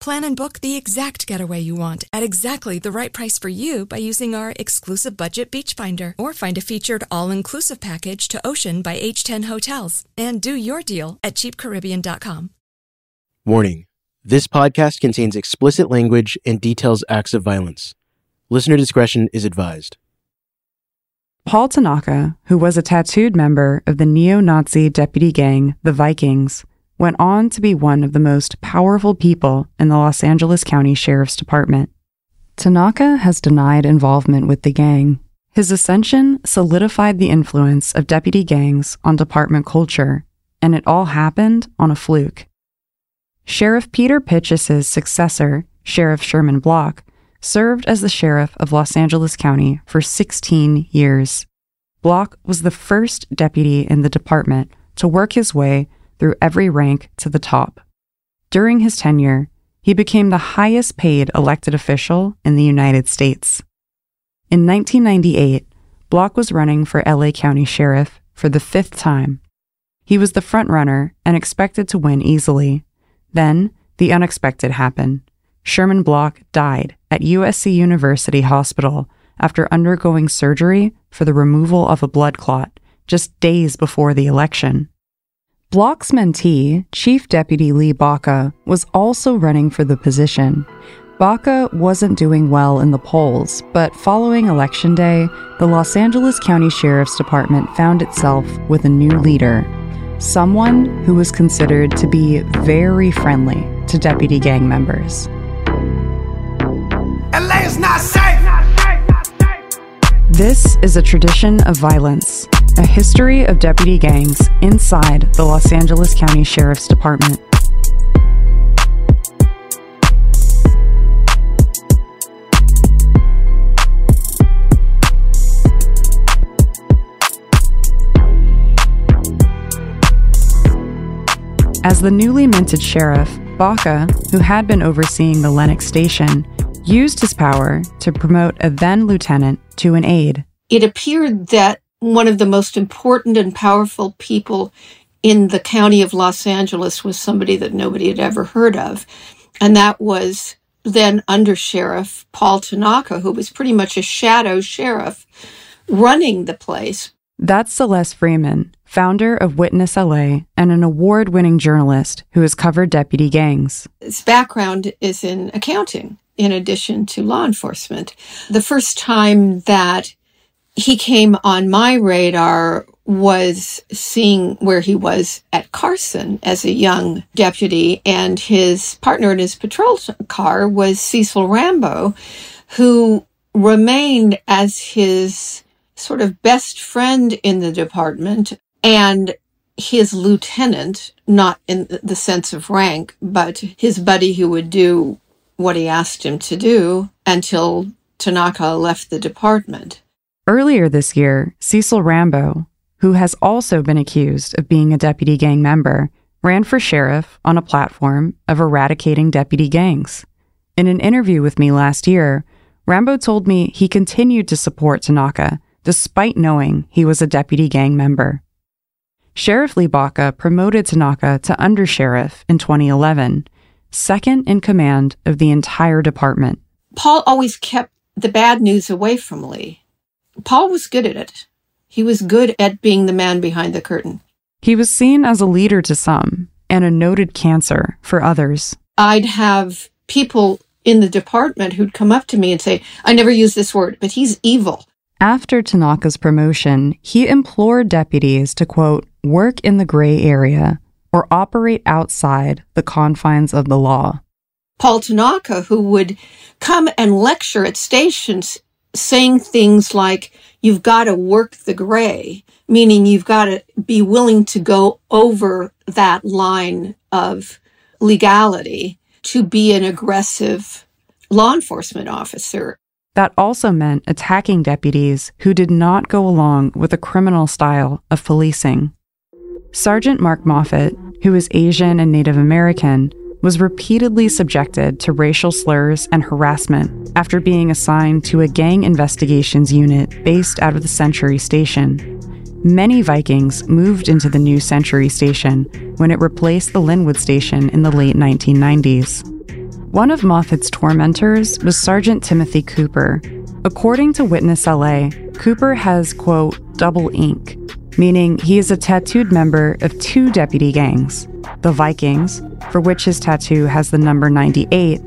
Plan and book the exact getaway you want at exactly the right price for you by using our exclusive budget beach finder or find a featured all-inclusive package to Ocean by H10 Hotels and do your deal at cheapcaribbean.com. Warning. This podcast contains explicit language and details acts of violence. Listener discretion is advised. Paul Tanaka, who was a tattooed member of the neo Nazi deputy gang, the Vikings, went on to be one of the most powerful people in the Los Angeles County Sheriff's Department. Tanaka has denied involvement with the gang. His ascension solidified the influence of deputy gangs on department culture, and it all happened on a fluke. Sheriff Peter Pitchess's successor, Sheriff Sherman Block, served as the sheriff of Los Angeles County for 16 years. Block was the first deputy in the department to work his way through every rank to the top. During his tenure, he became the highest paid elected official in the United States. In 1998, Block was running for LA County Sheriff for the fifth time. He was the frontrunner and expected to win easily. Then, the unexpected happened. Sherman Block died at USC University Hospital after undergoing surgery for the removal of a blood clot just days before the election. Block's mentee, Chief Deputy Lee Baca, was also running for the position. Baca wasn't doing well in the polls, but following Election Day, the Los Angeles County Sheriff's Department found itself with a new leader, someone who was considered to be very friendly to deputy gang members. LA is not safe. This is a tradition of violence, a history of deputy gangs inside the Los Angeles County Sheriff's Department. As the newly minted sheriff, Baca, who had been overseeing the Lenox station, used his power to promote a then lieutenant to an aide. It appeared that one of the most important and powerful people in the county of Los Angeles was somebody that nobody had ever heard of. And that was then under sheriff Paul Tanaka, who was pretty much a shadow sheriff running the place. That's Celeste Fremon, founder of Witness LA and an award winning journalist who has covered deputy gangs. His background is in accounting in addition to law enforcement. The first time that he came on my radar was seeing where he was at Carson as a young deputy, and his partner in his patrol car was Cecil Rambo, who remained as his sort of best friend in the department and his lieutenant, not in the sense of rank, but his buddy who would do what he asked him to do until Tanaka left the department. Earlier this year, Cecil Rambo, who has also been accused of being a deputy gang member, ran for sheriff on a platform of eradicating deputy gangs. In an interview with me last year, Rambo told me he continued to support Tanaka despite knowing he was a deputy gang member. Sheriff Lee Baca promoted Tanaka to undersheriff in 2011, second in command of the entire department. Paul always kept the bad news away from Lee. Paul was good at it. He was good at being the man behind the curtain. He was seen as a leader to some and a noted cancer for others. I'd have people in the department who'd come up to me and say, I never use this word, but he's evil. After Tanaka's promotion, he implored deputies to, quote, work in the gray area or operate outside the confines of the law. Paul Tanaka, who would come and lecture at stations saying things like, you've got to work the gray, meaning you've got to be willing to go over that line of legality to be an aggressive law enforcement officer. That also meant attacking deputies who did not go along with a criminal style of policing. Sergeant Mark Moffett, who is Asian and Native American, was repeatedly subjected to racial slurs and harassment after being assigned to a gang investigations unit based out of the Century Station. Many Vikings moved into the new Century Station when it replaced the Lynwood Station in the late 1990s. One of Moffett's tormentors was Sergeant Timothy Cooper. According to Witness LA, Cooper has, quote, double ink, meaning he is a tattooed member of two deputy gangs the Vikings, for which his tattoo has the number 98,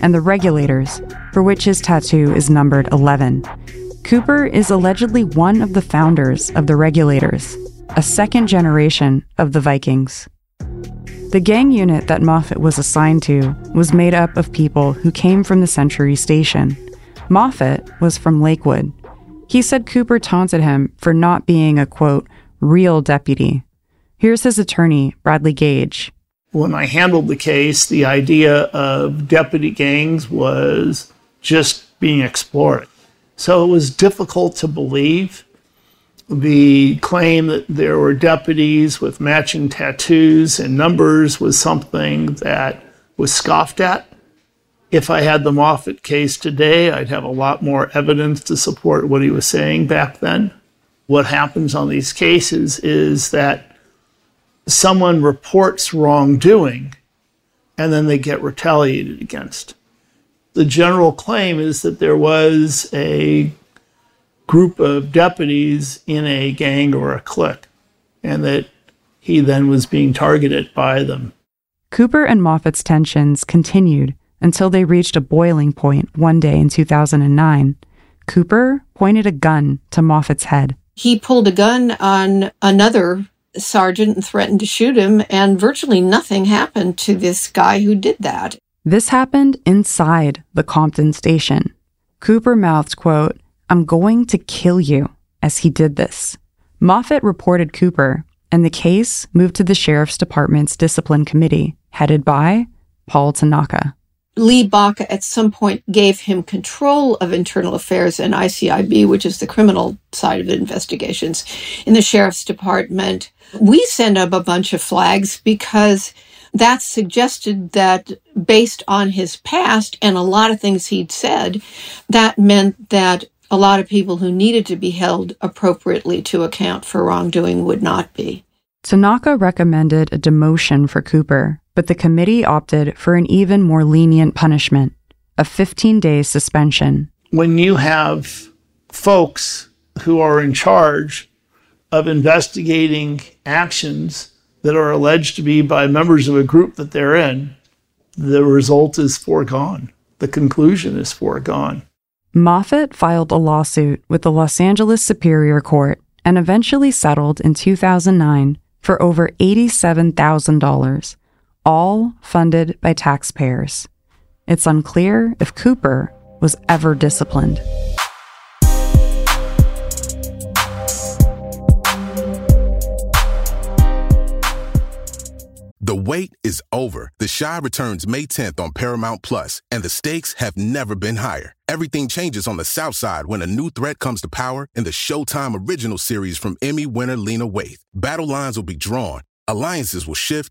and the Regulators, for which his tattoo is numbered 11. Cooper is allegedly one of the founders of the Regulators, a second generation of the Vikings. The gang unit that Moffett was assigned to was made up of people who came from the Century Station. Moffett was from Lakewood. He said Cooper taunted him for not being a quote, real deputy. Here's his attorney, Bradley Gage. When I handled the case, the idea of deputy gangs was just being explored. So it was difficult to believe. The claim that there were deputies with matching tattoos and numbers was something that was scoffed at. If I had the Moffett case today, I'd have a lot more evidence to support what he was saying back then. What happens on these cases is that someone reports wrongdoing and then they get retaliated against. The general claim is that there was a group of deputies in a gang or a clique and that he then was being targeted by them. Cooper and Moffett's tensions continued until they reached a boiling point one day in 2009. Cooper pointed a gun to Moffett's head. He pulled a gun on another sergeant and threatened to shoot him, and virtually nothing happened to this guy who did that. This happened inside the Compton station. Cooper mouthed, quote, I'm going to kill you as he did this. Moffett reported Cooper, and the case moved to the Sheriff's Department's Discipline Committee, headed by Paul Tanaka. Lee Baca at some point gave him control of internal affairs and ICIB, which is the criminal side of the investigations in the sheriff's department. We sent up a bunch of flags because that suggested that based on his past and a lot of things he'd said, that meant that a lot of people who needed to be held appropriately to account for wrongdoing would not be. Tanaka recommended a demotion for Cooper, but the committee opted for an even more lenient punishment a 15 day suspension. When you have folks who are in charge of investigating actions that are alleged to be by members of a group that they're in, the result is foregone. The conclusion is foregone. Moffett filed a lawsuit with the Los Angeles Superior Court and eventually settled in 2009 for over $87,000, all funded by taxpayers. It's unclear if Cooper was ever disciplined. The wait is over. The Chi returns May 10th on Paramount Plus, and the stakes have never been higher. Everything changes on the South Side when a new threat comes to power in the Showtime original series from Emmy winner Lena Waithe. Battle lines will be drawn, alliances will shift,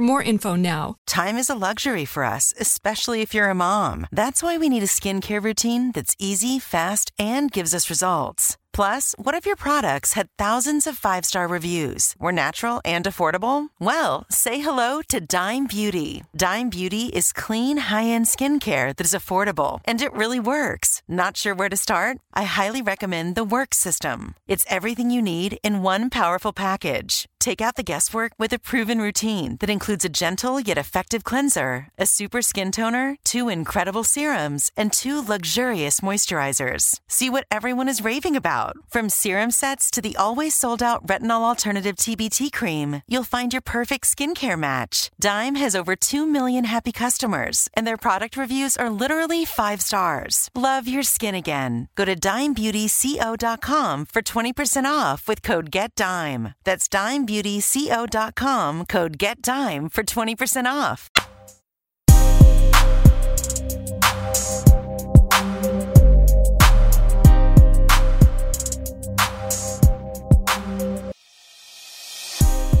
more info now. Time is a luxury for us, especially if you're a mom. That's why we need a skincare routine that's easy, fast, and gives us results. Plus, what if your products had thousands of five star reviews, were natural and affordable? Well, say hello to Dime Beauty. Dime Beauty is clean, high end skincare that is affordable and it really works. Not sure where to start? I highly recommend the Work System. It's everything you need in one powerful package. Take out the guesswork with a proven routine that includes a gentle yet effective cleanser, a super skin toner, two incredible serums, and two luxurious moisturizers. See what everyone is raving about. From serum sets to the always sold out retinol alternative TBT cream, you'll find your perfect skincare match. Dime has over 2 million happy customers, and their product reviews are literally five stars. Love your skin again. Go to dimebeautyco.com for 20% off with code GETDIME. That's dimebeautyco.com code GETDIME for 20% off.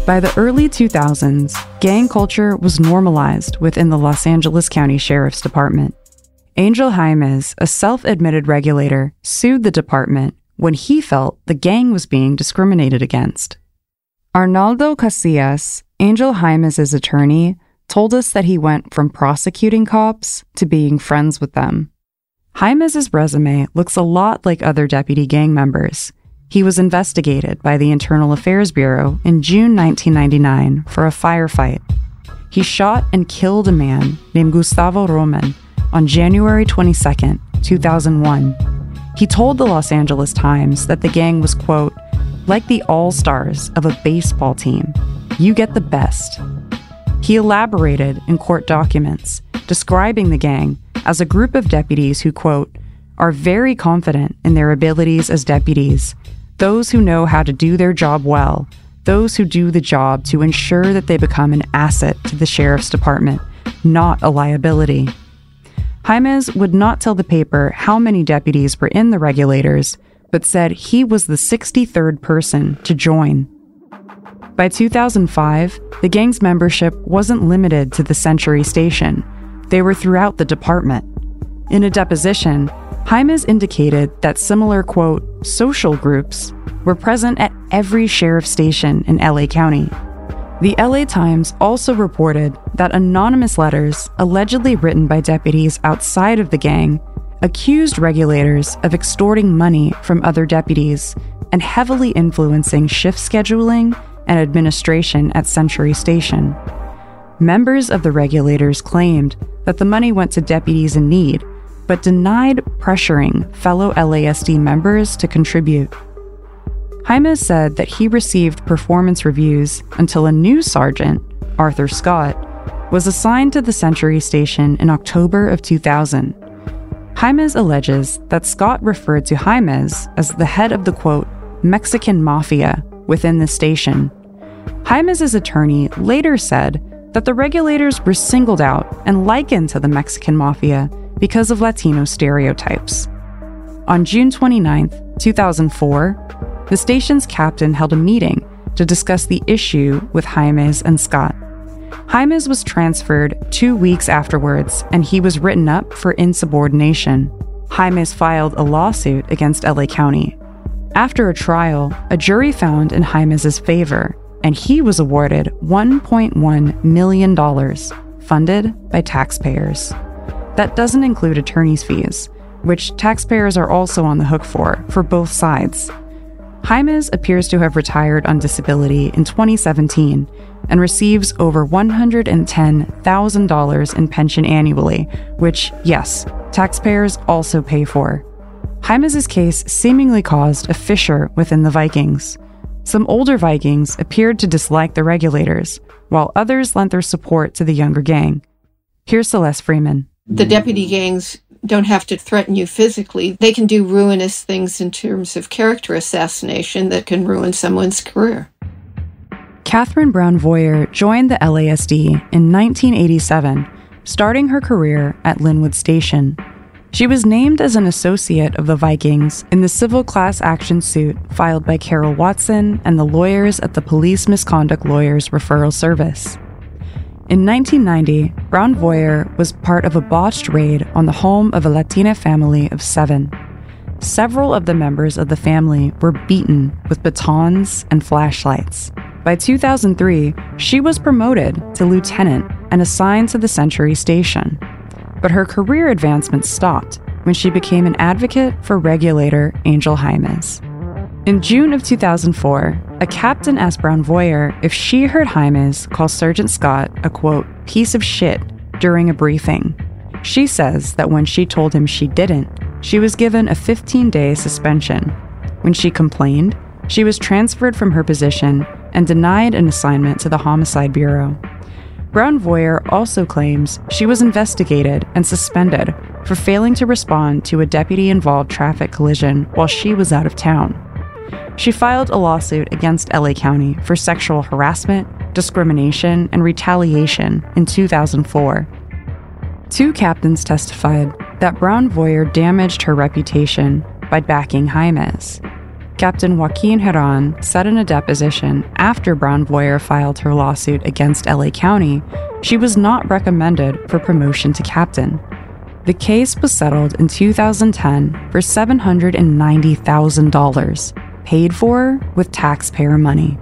By the early 2000s, gang culture was normalized within the Los Angeles County Sheriff's Department. Angel Jaimes, a self admitted regulator, sued the department when he felt the gang was being discriminated against. Arnaldo Casillas, Angel Jaimes' attorney, told us that he went from prosecuting cops to being friends with them. Jaimes' resume looks a lot like other deputy gang members. He was investigated by the Internal Affairs Bureau in June 1999 for a firefight. He shot and killed a man named Gustavo Roman on January 22, 2001. He told the Los Angeles Times that the gang was, quote, like the all stars of a baseball team. You get the best. He elaborated in court documents describing the gang as a group of deputies who, quote, are very confident in their abilities as deputies, those who know how to do their job well, those who do the job to ensure that they become an asset to the sheriff's department, not a liability. Jaimes would not tell the paper how many deputies were in the regulators, but said he was the 63rd person to join. By 2005, the gang's membership wasn't limited to the Century Station, they were throughout the department. In a deposition, Jaimes indicated that similar, quote, social groups were present at every sheriff station in LA County. The LA Times also reported that anonymous letters, allegedly written by deputies outside of the gang, accused regulators of extorting money from other deputies and heavily influencing shift scheduling and administration at Century Station. Members of the regulators claimed that the money went to deputies in need, but denied pressuring fellow LASD members to contribute. Jaimes said that he received performance reviews until a new sergeant, Arthur Scott, was assigned to the Century Station in October of 2000. Jaimes alleges that Scott referred to Jaimes as the head of the quote, Mexican mafia within the station. Jaimes' attorney later said that the regulators were singled out and likened to the Mexican mafia because of Latino stereotypes. On June 29, 2004, the station's captain held a meeting to discuss the issue with Jaimes and Scott. Jaimes was transferred two weeks afterwards, and he was written up for insubordination. Jaimes filed a lawsuit against LA County. After a trial, a jury found in Jaimes' favor, and he was awarded $1.1 million, funded by taxpayers. That doesn't include attorney's fees, which taxpayers are also on the hook for, for both sides. Jaimes appears to have retired on disability in 2017, and receives over $110,000 in pension annually, which, yes, taxpayers also pay for. Jaimes' case seemingly caused a fissure within the Vikings. Some older Vikings appeared to dislike the regulators, while others lent their support to the younger gang. Here's Celeste Fremon. The deputy gangs don't have to threaten you physically. They can do ruinous things in terms of character assassination that can ruin someone's career. Catherine Brown Voyer joined the LASD in 1987, starting her career at Lynwood Station. She was named as an associate of the Vikings in the civil class action suit filed by Carol Watson and the lawyers at the Police Misconduct Lawyers Referral Service. In 1990, Brown Voyer was part of a botched raid on the home of a Latina family of seven. Several of the members of the family were beaten with batons and flashlights. By 2003, she was promoted to lieutenant and assigned to the Century Station. But her career advancement stopped when she became an advocate for regulator Angel Jaimes. In June of 2004, a captain asked Brown Voyer if she heard Jaimes call Sergeant Scott a quote, piece of shit during a briefing. She says that when she told him she didn't, she was given a 15 day suspension. When she complained, she was transferred from her position and denied an assignment to the Homicide Bureau. Brown Voyer also claims she was investigated and suspended for failing to respond to a deputy involved traffic collision while she was out of town. She filed a lawsuit against LA County for sexual harassment, discrimination, and retaliation in 2004. Two captains testified that Brown Voyer damaged her reputation by backing Jaimes. Captain Joaquin Herran said in a deposition after Brown Voyer filed her lawsuit against LA County, she was not recommended for promotion to captain. The case was settled in 2010 for $790,000 paid for with taxpayer money.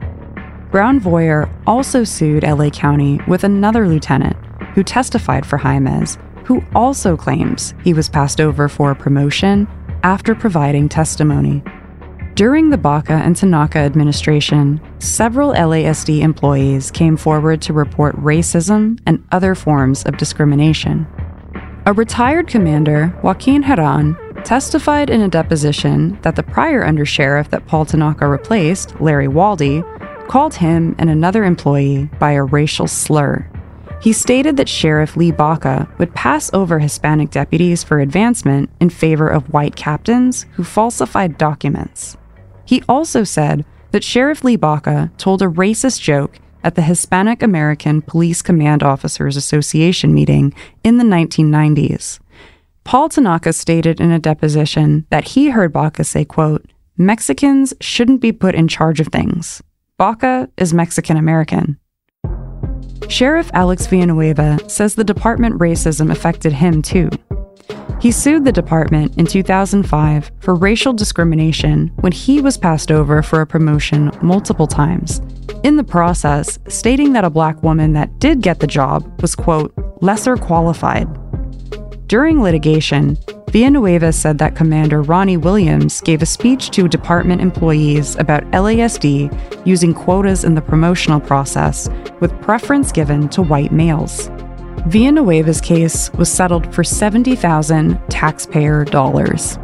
Brown Voyer also sued LA County with another lieutenant who testified for Jaimes, who also claims he was passed over for a promotion after providing testimony. During the Baca and Tanaka administration, several LASD employees came forward to report racism and other forms of discrimination. A retired commander, Joaquin Herran, testified in a deposition that the prior undersheriff that Paul Tanaka replaced, Larry Waldie, called him and another employee by a racial slur. He stated that Sheriff Lee Baca would pass over Hispanic deputies for advancement in favor of white captains who falsified documents. He also said that Sheriff Lee Baca told a racist joke at the Hispanic American Police Command Officers Association meeting in the 1990s. Paul Tanaka stated in a deposition that he heard Baca say, quote, Mexicans shouldn't be put in charge of things. Baca is Mexican American. Sheriff Alex Villanueva says the department racism affected him too. He sued the department in 2005 for racial discrimination when he was passed over for a promotion multiple times. In the process, stating that a black woman that did get the job was, quote, lesser qualified. During litigation, Villanueva said that Commander Ronnie Williams gave a speech to department employees about LASD using quotas in the promotional process, with preference given to white males. Villanueva's case was settled for 70,000 taxpayer dollars.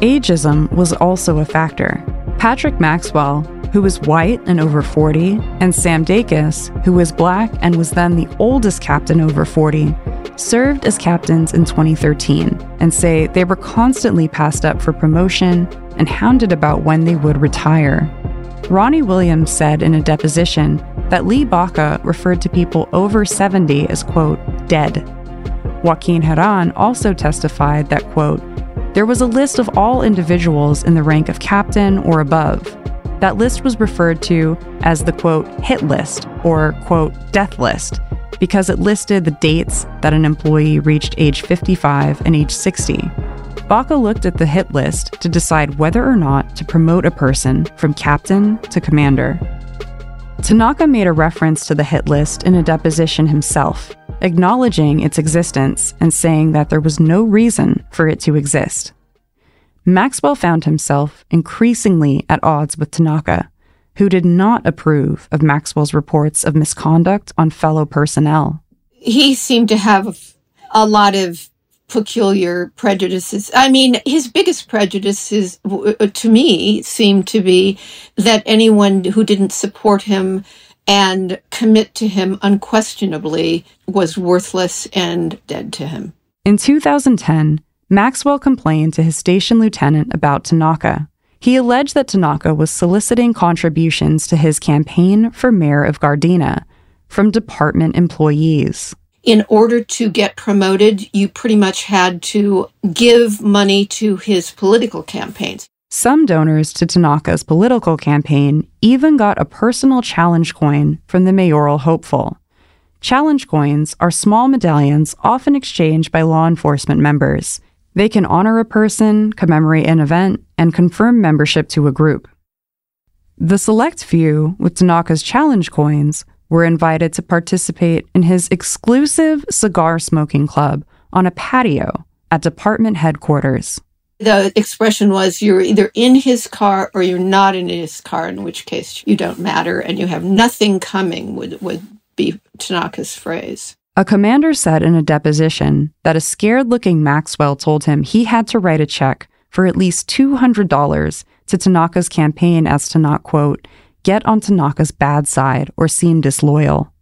Ageism was also a factor. Patrick Maxwell, who was white and over 40, and Sam Dacus, who was black and was then the oldest captain over 40, served as captains in 2013 and say they were constantly passed up for promotion and hounded about when they would retire. Ronnie Williams said in a deposition that Lee Baca referred to people over 70 as, quote, dead. Joaquin Herran also testified that, quote, there was a list of all individuals in the rank of captain or above. That list was referred to as the, quote, hit list or, quote, death list because it listed the dates that an employee reached age 55 and age 60. Baca looked at the hit list to decide whether or not to promote a person from captain to commander. Tanaka made a reference to the hit list in a deposition himself, acknowledging its existence and saying that there was no reason for it to exist. Maxwell found himself increasingly at odds with Tanaka, who did not approve of Maxwell's reports of misconduct on fellow personnel. He seemed to have a lot of peculiar prejudices. I mean, his biggest prejudices uh, to me seemed to be that anyone who didn't support him and commit to him unquestionably was worthless and dead to him. In 2010, Maxwell complained to his station lieutenant about Tanaka. He alleged that Tanaka was soliciting contributions to his campaign for mayor of Gardena from department employees in order to get promoted, you pretty much had to give money to his political campaigns. Some donors to Tanaka's political campaign even got a personal challenge coin from the mayoral hopeful. Challenge coins are small medallions often exchanged by law enforcement members. They can honor a person, commemorate an event, and confirm membership to a group. The select few with Tanaka's challenge coins were invited to participate in his exclusive cigar smoking club on a patio at department headquarters. The expression was you're either in his car or you're not in his car, in which case you don't matter and you have nothing coming, would, would be Tanaka's phrase. A commander said in a deposition that a scared looking Maxwell told him he had to write a check for at least $200 to Tanaka's campaign as to not, quote, get on Tanaka's bad side or seem disloyal.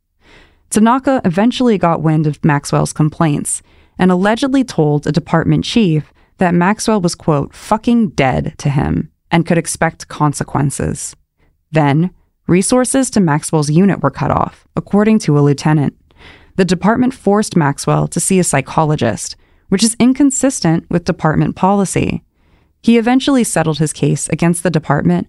Tanaka eventually got wind of Maxwell's complaints and allegedly told a department chief that Maxwell was, quote, fucking dead to him and could expect consequences. Then, resources to Maxwell's unit were cut off, according to a lieutenant. The department forced Maxwell to see a psychologist, which is inconsistent with department policy. He eventually settled his case against the department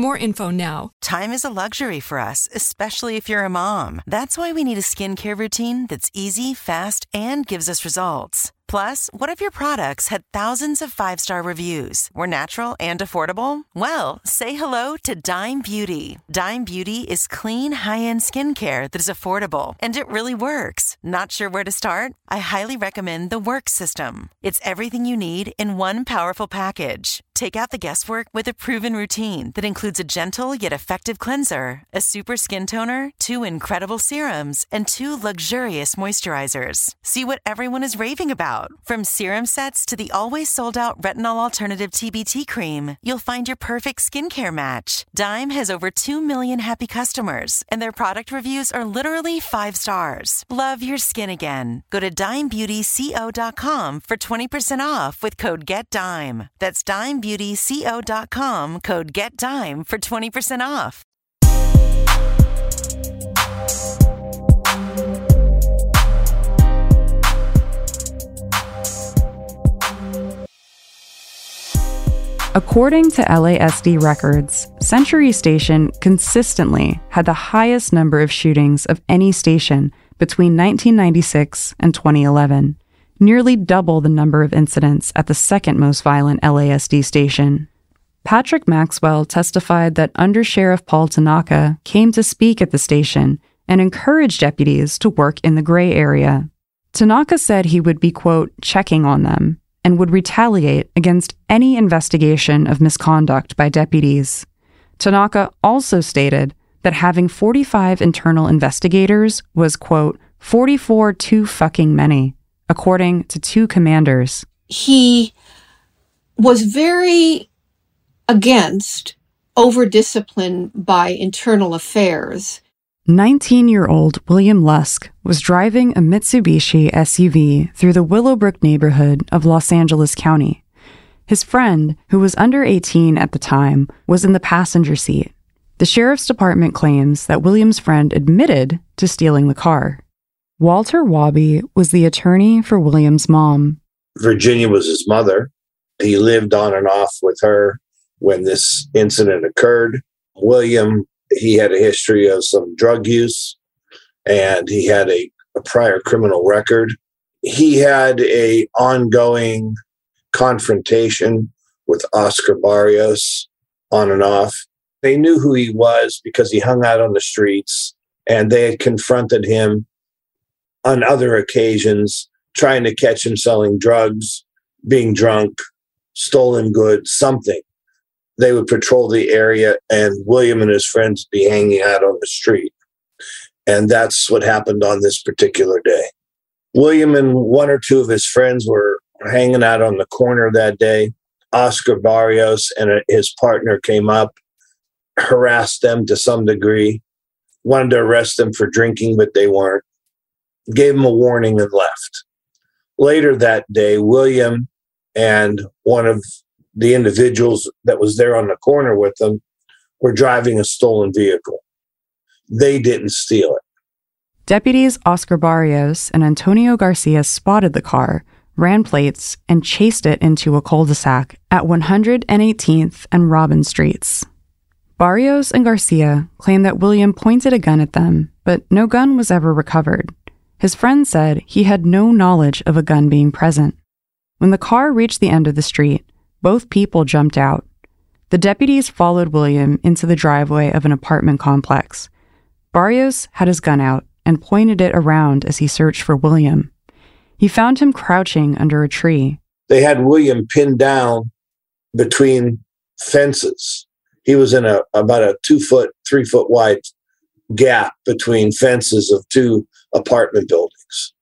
more info now. Time is a luxury for us, especially if you're a mom. That's why we need a skincare routine that's easy, fast, and gives us results. Plus, what if your products had thousands of five star reviews, were natural and affordable? Well, say hello to Dime Beauty. Dime Beauty is clean, high end skincare that is affordable and it really works. Not sure where to start? I highly recommend the Work System. It's everything you need in one powerful package. Take out the guesswork with a proven routine that includes a gentle yet effective cleanser, a super skin toner, two incredible serums, and two luxurious moisturizers. See what everyone is raving about. From serum sets to the always sold out retinol alternative TBT cream, you'll find your perfect skincare match. Dime has over 2 million happy customers, and their product reviews are literally five stars. Love your skin again. Go to dimebeautyco.com for 20% off with code GETDIME. That's dimebeautyco.com, code GETDIME for 20% off. According to LASD records, Century Station consistently had the highest number of shootings of any station between 1996 and 2011, nearly double the number of incidents at the second most violent LASD station. Patrick Maxwell testified that Under Sheriff Paul Tanaka came to speak at the station and encouraged deputies to work in the gray area. Tanaka said he would be, quote, checking on them and would retaliate against any investigation of misconduct by deputies. Tanaka also stated that having 45 internal investigators was, quote, 44 too fucking many, according to two commanders. He was very against over discipline by internal affairs. 19 year old William Lusk was driving a Mitsubishi SUV through the Willowbrook neighborhood of Los Angeles County. His friend, who was under 18 at the time, was in the passenger seat. The sheriff's department claims that William's friend admitted to stealing the car. Walter Wabi was the attorney for William's mom. Virginia was his mother. He lived on and off with her when this incident occurred. William, he had a history of some drug use and he had a, a prior criminal record. He had a ongoing confrontation with Oscar Barrios on and off. They knew who he was because he hung out on the streets and they had confronted him on other occasions, trying to catch him selling drugs, being drunk, stolen goods, something. They would patrol the area and William and his friends be hanging out on the street. And that's what happened on this particular day. William and one or two of his friends were hanging out on the corner that day. Oscar Barrios and uh, his partner came up, harassed them to some degree, wanted to arrest them for drinking, but they weren't gave him a warning and left. Later that day, William and one of the individuals that was there on the corner with them were driving a stolen vehicle. They didn't steal it. Deputies Oscar Barrios and Antonio Garcia spotted the car, ran plates, and chased it into a cul de sac at 118th and Robin Streets. Barrios and Garcia claimed that William pointed a gun at them, but no gun was ever recovered. His friend said he had no knowledge of a gun being present. When the car reached the end of the street, both people jumped out. The deputies followed William into the driveway of an apartment complex. Barrios had his gun out and pointed it around as he searched for William. He found him crouching under a tree. They had William pinned down between fences. He was in a about a two foot, three foot wide gap between fences of two apartment buildings.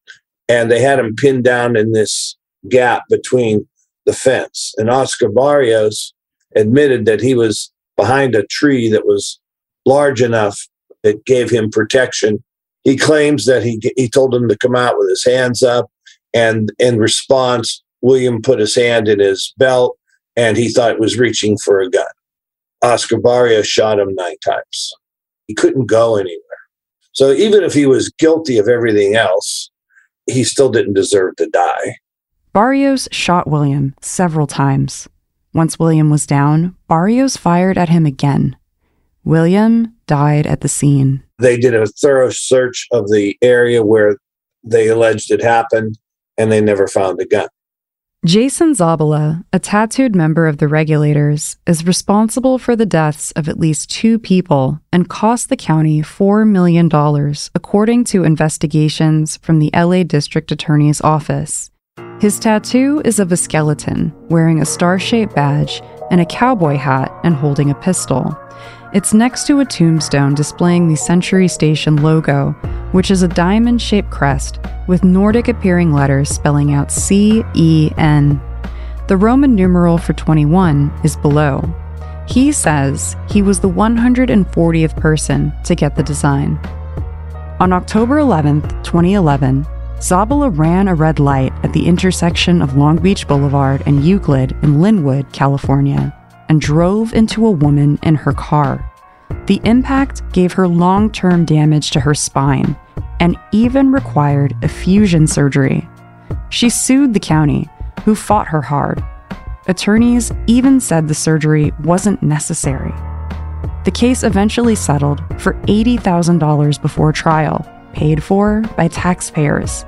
And they had him pinned down in this gap between the fence. And Oscar Barrios admitted that he was behind a tree that was large enough that gave him protection. He claims that he, he told him to come out with his hands up. And in response, William put his hand in his belt and he thought it was reaching for a gun. Oscar Barrios shot him nine times. He couldn't go anywhere. So even if he was guilty of everything else, he still didn't deserve to die. Barrios shot William several times. Once William was down, Barrios fired at him again. William died at the scene. They did a thorough search of the area where they alleged it happened, and they never found a gun. Jason Zabala, a tattooed member of the regulators, is responsible for the deaths of at least two people and cost the county $4 million, according to investigations from the LA District Attorney's Office. His tattoo is of a skeleton wearing a star shaped badge and a cowboy hat and holding a pistol. It's next to a tombstone displaying the Century Station logo, which is a diamond shaped crest with Nordic appearing letters spelling out C E N. The Roman numeral for 21 is below. He says he was the 140th person to get the design. On October 11, 2011, Zabala ran a red light at the intersection of Long Beach Boulevard and Euclid in Lynwood, California and drove into a woman in her car. The impact gave her long term damage to her spine and even required a fusion surgery. She sued the county, who fought her hard. Attorneys even said the surgery wasn't necessary. The case eventually settled for $80,000 before trial, paid for by taxpayers.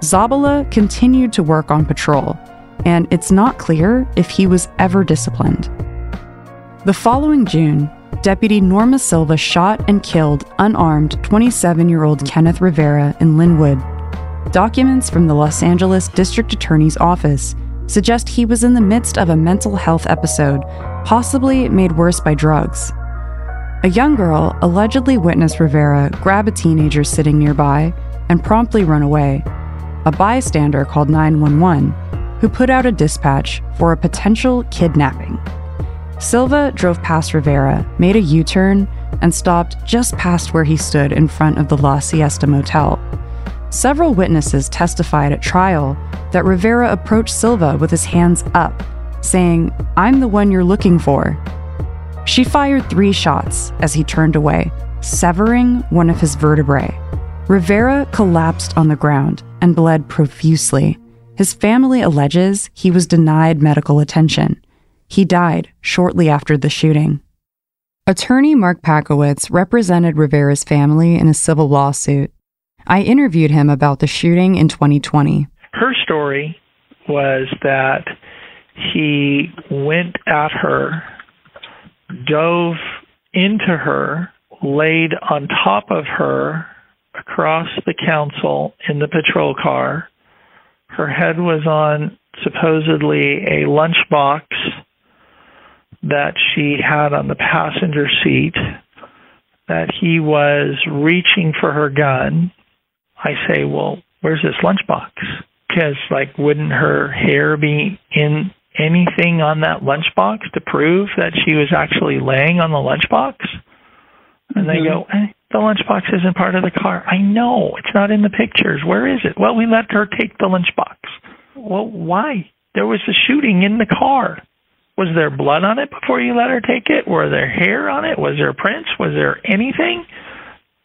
Zabala continued to work on patrol, and it's not clear if he was ever disciplined. The following June, Deputy Norma Silva shot and killed unarmed 27 year old Kenneth Rivera in Lynwood. Documents from the Los Angeles District Attorney's Office suggest he was in the midst of a mental health episode, possibly made worse by drugs. A young girl allegedly witnessed Rivera grab a teenager sitting nearby and promptly run away. A bystander called 911, who put out a dispatch for a potential kidnapping. Silva drove past Rivera, made a U turn, and stopped just past where he stood in front of the La Siesta Motel. Several witnesses testified at trial that Rivera approached Silva with his hands up, saying, I'm the one you're looking for. She fired three shots as he turned away, severing one of his vertebrae. Rivera collapsed on the ground and bled profusely. His family alleges he was denied medical attention. He died shortly after the shooting. Attorney Mark Pachowicz represented Rivera's family in a civil lawsuit. I interviewed him about the shooting in 2020. Her story was that he went at her, dove into her, laid on top of her across the council in the patrol car. Her head was on supposedly a lunchbox that she had on the passenger seat, that he was reaching for her gun. I say, Well, where's this lunchbox? Because, like, wouldn't her hair be in anything on that lunchbox to prove that she was actually laying on the lunchbox? And mm-hmm. they go, eh, the lunchbox isn't part of the car. I know. It's not in the pictures. Where is it? Well, we let her take the lunchbox. Well, why? There was a shooting in the car. Was there blood on it before you let her take it? Were there hair on it? Was there prints? Was there anything?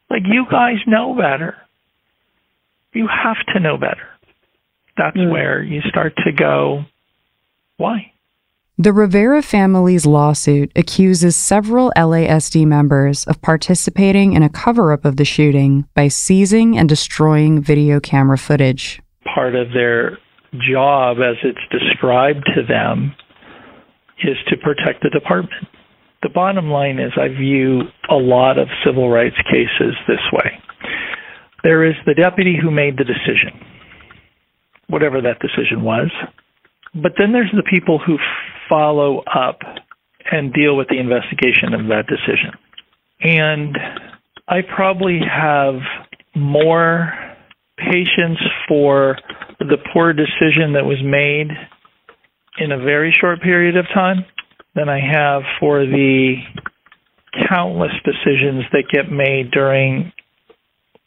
Like, you guys know better. You have to know better. That's mm. where you start to go, why? The Rivera family's lawsuit accuses several LASD members of participating in a cover up of the shooting by seizing and destroying video camera footage. Part of their job, as it's described to them, is to protect the department. The bottom line is, I view a lot of civil rights cases this way. There is the deputy who made the decision, whatever that decision was. But then there's the people who follow up and deal with the investigation of that decision. And I probably have more patience for the poor decision that was made in a very short period of time than I have for the countless decisions that get made during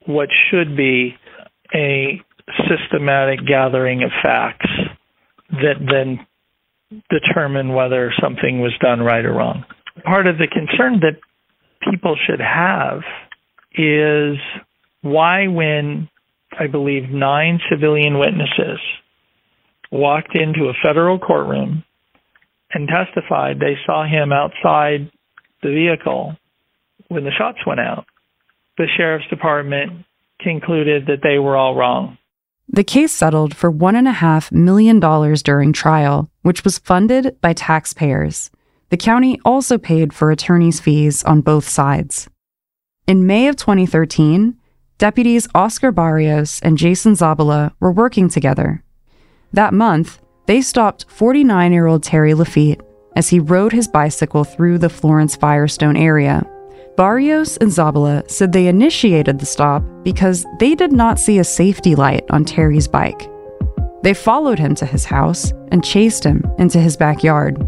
what should be a systematic gathering of facts that then determine whether something was done right or wrong. Part of the concern that people should have is why, when I believe nine civilian witnesses walked into a federal courtroom and testified they saw him outside the vehicle when the shots went out. The sheriff's department concluded that they were all wrong. The case settled for $1.5 million during trial, which was funded by taxpayers. The county also paid for attorney's fees on both sides. In May of 2013, deputies Oscar Barrios and Jason Zabala were working together that month, they stopped 49 year old Terry Lafitte as he rode his bicycle through the Florence Firestone area. Barrios and Zabala said they initiated the stop because they did not see a safety light on Terry's bike. They followed him to his house and chased him into his backyard.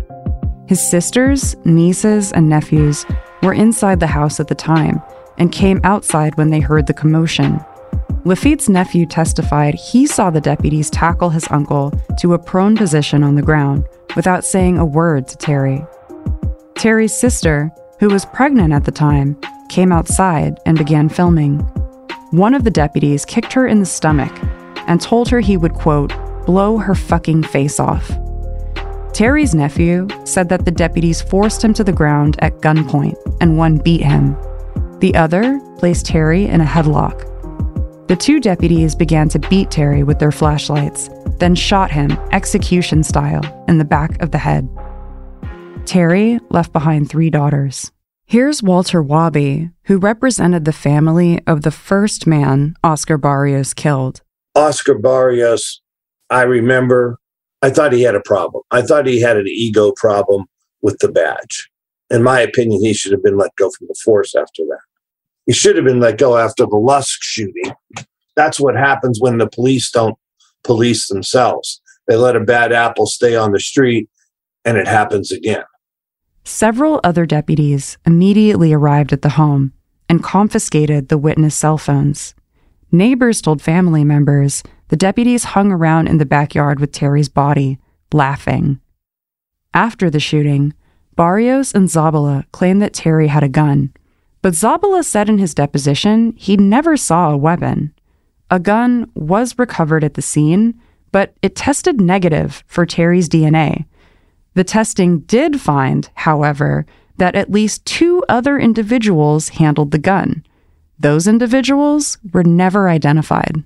His sisters, nieces, and nephews were inside the house at the time and came outside when they heard the commotion. Lafitte's nephew testified he saw the deputies tackle his uncle to a prone position on the ground without saying a word to Terry. Terry's sister, who was pregnant at the time, came outside and began filming. One of the deputies kicked her in the stomach and told her he would, quote, blow her fucking face off. Terry's nephew said that the deputies forced him to the ground at gunpoint and one beat him. The other placed Terry in a headlock the two deputies began to beat Terry with their flashlights, then shot him, execution style, in the back of the head. Terry left behind three daughters. Here's Walter Wabi, who represented the family of the first man Oscar Barrios killed. Oscar Barrios, I remember, I thought he had a problem. I thought he had an ego problem with the badge. In my opinion, he should have been let go from the force after that. He should have been let go after the Lusk shooting. That's what happens when the police don't police themselves. They let a bad apple stay on the street and it happens again. Several other deputies immediately arrived at the home and confiscated the witness cell phones. Neighbors told family members the deputies hung around in the backyard with Terry's body, laughing. After the shooting, Barrios and Zabala claimed that Terry had a gun, but Zabala said in his deposition he never saw a weapon. A gun was recovered at the scene, but it tested negative for Terry's DNA. The testing did find, however, that at least two other individuals handled the gun. Those individuals were never identified.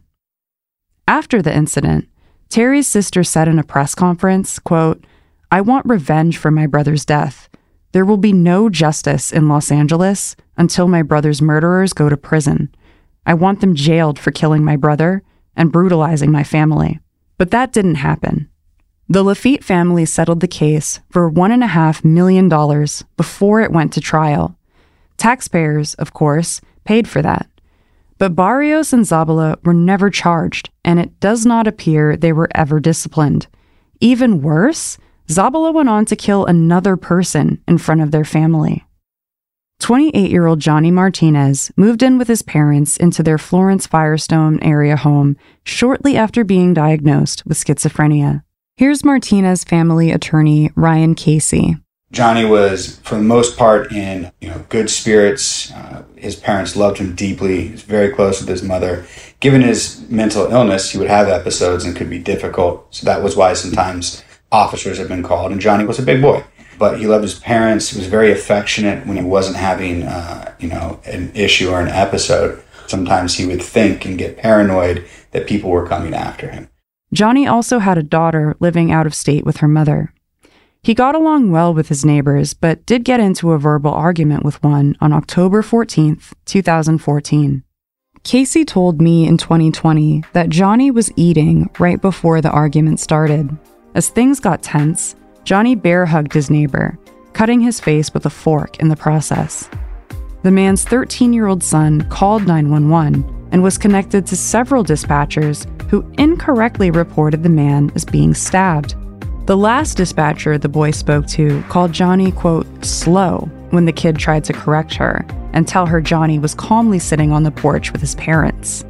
After the incident, Terry's sister said in a press conference, quote, I want revenge for my brother's death. There will be no justice in Los Angeles until my brother's murderers go to prison. I want them jailed for killing my brother and brutalizing my family. But that didn't happen. The Lafitte family settled the case for $1.5 million before it went to trial. Taxpayers, of course, paid for that. But Barrios and Zabala were never charged, and it does not appear they were ever disciplined. Even worse, Zabala went on to kill another person in front of their family. 28 year old Johnny Martinez moved in with his parents into their Florence Firestone area home shortly after being diagnosed with schizophrenia. Here's Martinez family attorney Ryan Casey. Johnny was, for the most part, in you know good spirits. Uh, his parents loved him deeply. He was very close with his mother. Given his mental illness, he would have episodes and could be difficult. So that was why sometimes officers have been called. And Johnny was a big boy, but he loved his parents. He was very affectionate when he wasn't having, uh, you know, an issue or an episode. Sometimes he would think and get paranoid that people were coming after him. Johnny also had a daughter living out of state with her mother. He got along well with his neighbors, but did get into a verbal argument with one on October 14th, 2014. Casey told me in 2020 that Johnny was eating right before the argument started. As things got tense, Johnny bear hugged his neighbor, cutting his face with a fork in the process. The man's 13 year old son called 911 and was connected to several dispatchers who incorrectly reported the man as being stabbed. The last dispatcher the boy spoke to called Johnny, quote, slow when the kid tried to correct her and tell her Johnny was calmly sitting on the porch with his parents.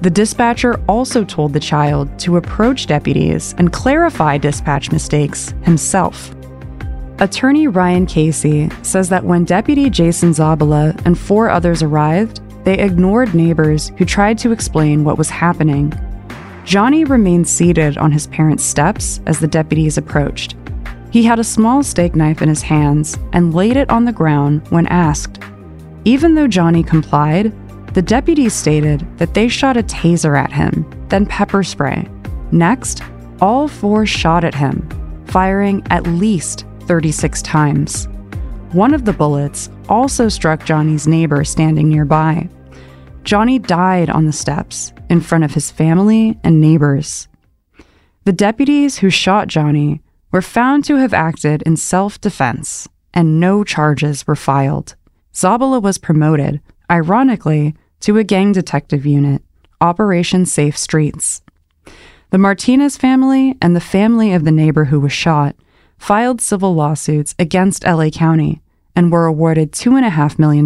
The dispatcher also told the child to approach deputies and clarify dispatch mistakes himself. Attorney Ryan Casey says that when Deputy Jason Zabala and four others arrived, they ignored neighbors who tried to explain what was happening Johnny remained seated on his parents' steps as the deputies approached. He had a small steak knife in his hands and laid it on the ground when asked. Even though Johnny complied, the deputies stated that they shot a taser at him, then pepper spray. Next, all four shot at him, firing at least 36 times. One of the bullets also struck Johnny's neighbor standing nearby. Johnny died on the steps in front of his family and neighbors. The deputies who shot Johnny were found to have acted in self defense, and no charges were filed. Zabala was promoted, ironically, to a gang detective unit, Operation Safe Streets. The Martinez family and the family of the neighbor who was shot filed civil lawsuits against LA County and were awarded $2.5 million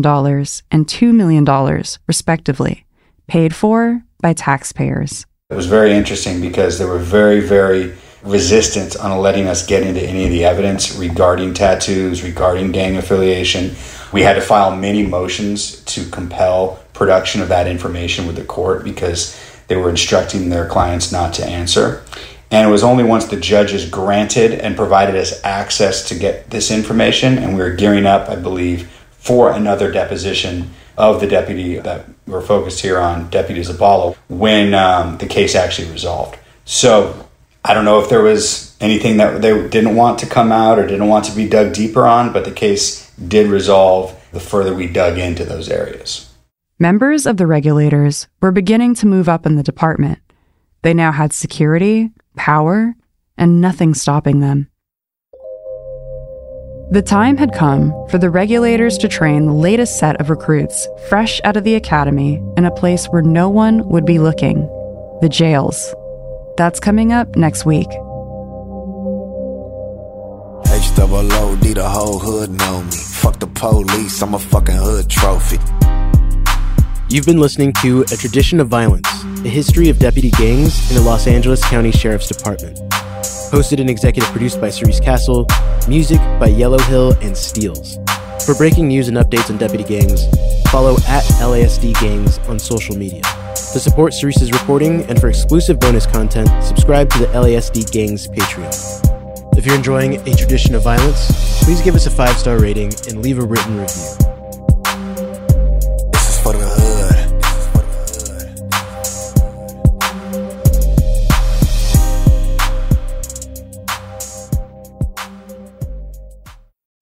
and $2 million, respectively, paid for by taxpayers. It was very interesting because they were very, very resistant on letting us get into any of the evidence regarding tattoos, regarding gang affiliation. We had to file many motions to compel production of that information with the court because they were instructing their clients not to answer. And it was only once the judges granted and provided us access to get this information, and we were gearing up, I believe, for another deposition of the deputy that we're focused here on, Deputy Zabala, when um, the case actually resolved. So I don't know if there was anything that they didn't want to come out or didn't want to be dug deeper on, but the case did resolve the further we dug into those areas. Members of the regulators were beginning to move up in the department. They now had security, power, and nothing stopping them. The time had come for the regulators to train the latest set of recruits fresh out of the academy in a place where no one would be looking the jails. That's coming up next week. H double O D, the whole hood know me. Fuck the police, I'm a fucking hood trophy. You've been listening to A Tradition of Violence, a history of deputy gangs in the Los Angeles County Sheriff's Department. Hosted and executive produced by Cerise Castle, music by Yelohill and Steelz. For breaking news and updates on deputy gangs, follow at LASD Gangs on social media. To support Cerise's reporting and for exclusive bonus content, subscribe to the LASD Gangs Patreon. If you're enjoying A Tradition of Violence, please give us a five star rating and leave a written review.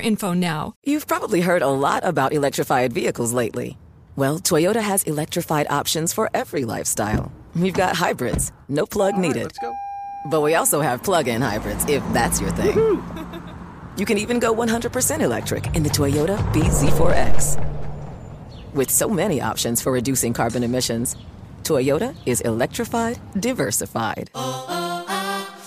info now. You've probably heard a lot about electrified vehicles lately. Well, Toyota has electrified options for every lifestyle. We've got hybrids, no plug needed. But we also have plug in hybrids, if that's your thing. you can even go 100% electric in the Toyota BZ4X. With so many options for reducing carbon emissions, Toyota is electrified, diversified. Oh, oh, oh.